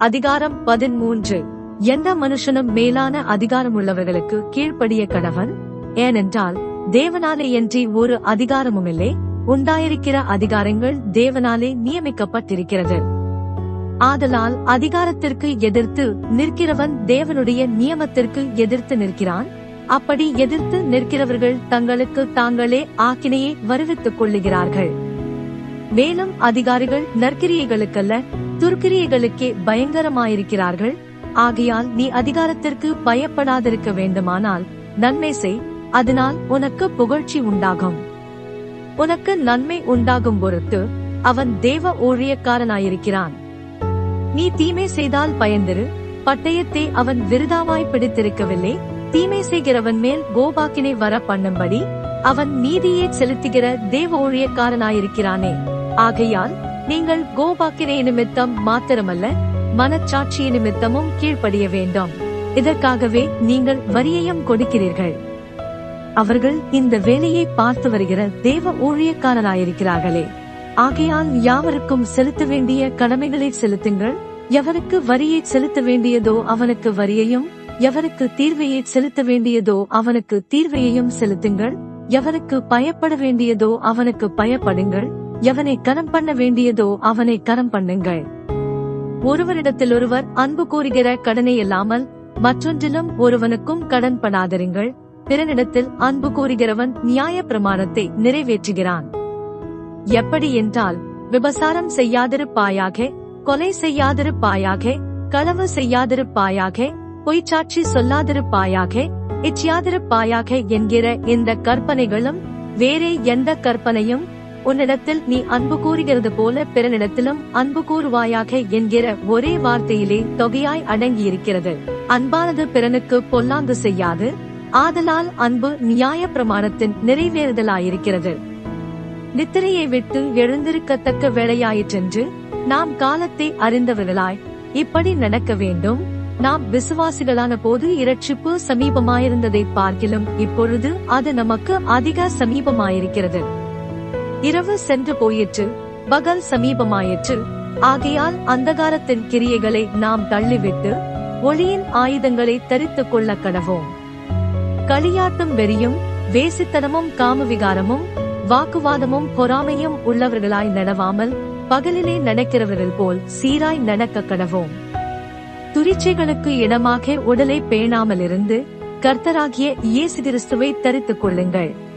அதிகாரம் பதிமூன்று எந்த மனுஷனும் மேலான அதிகாரமுள்ளவர்களுக்கு கீழ்ப்படிய கடவன் ஏனென்றால் தேவனாலே என்று ஒரு அதிகாரமுமில்லை. உண்டாயிருக்கிற அதிகாரங்கள் தேவனாலே நியமிக்கப்பட்டிருக்கிறது. ஆதலால் அதிகாரத்திற்கு எதிர்த்து நிற்கிறவன் தேவனுடைய நியமத்திற்கு எதிர்த்து நிற்கிறான். அப்படி எதிர்த்து நிற்கிறவர்கள் தங்களுக்கு தாங்களே ஆக்கினையை வருவித்துக் கொள்ளுகிறார்கள். மேலும் அதிகாரிகள் நற்கிரியைகளுக்கல்ல துர்க்கிரியைகளுக்கே பயங்கரமாயிருக்கிறார்கள். ஆகையால் நீ அதிகாரத்திற்கு பயப்படாதிருக்க வேண்டுமானால் நன்மை செய் அதனால் உனக்கு புகழ்ச்சி உண்டாகும். உனக்கு நன்மை உண்டாகும் பொருட்டு அவன் தேவ ஊழியக்காரனாயிருக்கிறான். நீ தீமை செய்தால் பயந்திரு பட்டயத்தை அவன் விருதாவாய் பிடித்திருக்கவில்லை தீமை செய்கிறவன் மேல் கோபாக்கினை வர பண்ணும்படி அவன் நீதியை செலுத்துகிற தேவ ஊழியக்காரனாயிருக்கிறானே. ஆகையால் நீங்கள் கோபாக்கினை நிமித்தம் மாத்திரமல்ல மனச்சாட்சி நிமித்தமும் கீழ்ப்படிய வேண்டும். இதற்காகவே நீங்கள் வரியையும் கொடுக்கிறீர்கள். அவர்கள் இந்த வேலையை பார்த்து வருகிற தேவ ஊழியக்காரராயிருக்கிறார்களே. ஆகையால் யாவருக்கும் செலுத்த வேண்டிய கடமைகளை செலுத்துங்கள். எவருக்கு வரியை செலுத்த வேண்டியதோ அவனுக்கு வரியையும் எவருக்கு தீர்வையை செலுத்த வேண்டியதோ அவனுக்கு தீர்வையையும் செலுத்துங்கள். எவருக்கு பயப்பட வேண்டியதோ அவனுக்கு பயப்படுங்கள். எவனை கரம் பண்ண வேண்டியதோ அவனை கரம் பண்ணுங்கள். ஒருவரிடத்தில் ஒருவர் அன்பு கூறுகிற கடனை இல்லாமல் மற்றொன்றிலும் ஒருவனுக்கும் கடன் பண்ணாதிருங்கள். பிறனிடத்தில் அன்பு கூறுகிறவன் நியாய பிரமாணத்தை நிறைவேற்றுகிறான். எப்படி என்றால் விபசாரம் செய்யாதிருப்பாயாக கொலை செய்யாதிருப்பாயாக களவு செய்யாதிருப்பாயாக பொய்ச்சாட்சி சொல்லாதிருப்பாயாக இச்சியாதிருப்பாயாக என்கிற இந்த கற்பனைகளும் வேறே எந்த கற்பனையும் உன்னிடத்தில் நீ அன்பு கூறுகிறது போல பிறனிடத்திலும் அன்பு கூறுவாயாக என்கிற ஒரே வார்த்தையிலே தொகையாய் அடங்கியிருக்கிறது. அன்பானது பிறனுக்கு பொல்லாந்து செய்யாது. ஆதலால் அன்பு நியாய பிரமாணத்தின் நிறைவேறுதலாயிருக்கிறது. நித்திரையை விட்டு எழுந்திருக்கத்தக்க வேளையாயிற்றென்று நாம் காலத்தை அறிந்தவர்களாய் இப்படி நடக்க வேண்டும். நாம் விசுவாசிகளான போது இரட்சிப்பு சமீபமாயிருந்ததை பார்க்கிலும் இப்பொழுது அது நமக்கு அதிக சமீபமாயிருக்கிறது. இரவு சென்று போயிற்று பகல் சமீபமாயிற்று. ஆகையால் அந்தகாரத்தின் கிரியைகளை நாம் தள்ளிவிட்டு ஒளியின் ஆயுதங்களை தரித்துக் கொள்ள கடவோம். களியாட்டும் வெறியும் வேசித்தனமும் காமவிகாரமும் வாக்குவாதமும் பொறாமையும் உள்ளவர்களாய் நடவாமல் பகலிலே நடக்கிறவர்கள் போல் சீராய் நடக்க கடவோம். துரிச்சைகளுக்கு இடமாக உடலை பேணாமல் இருந்து கர்த்தராகிய இயேசு கிறிஸ்துவை தரித்துக் கொள்ளுங்கள்.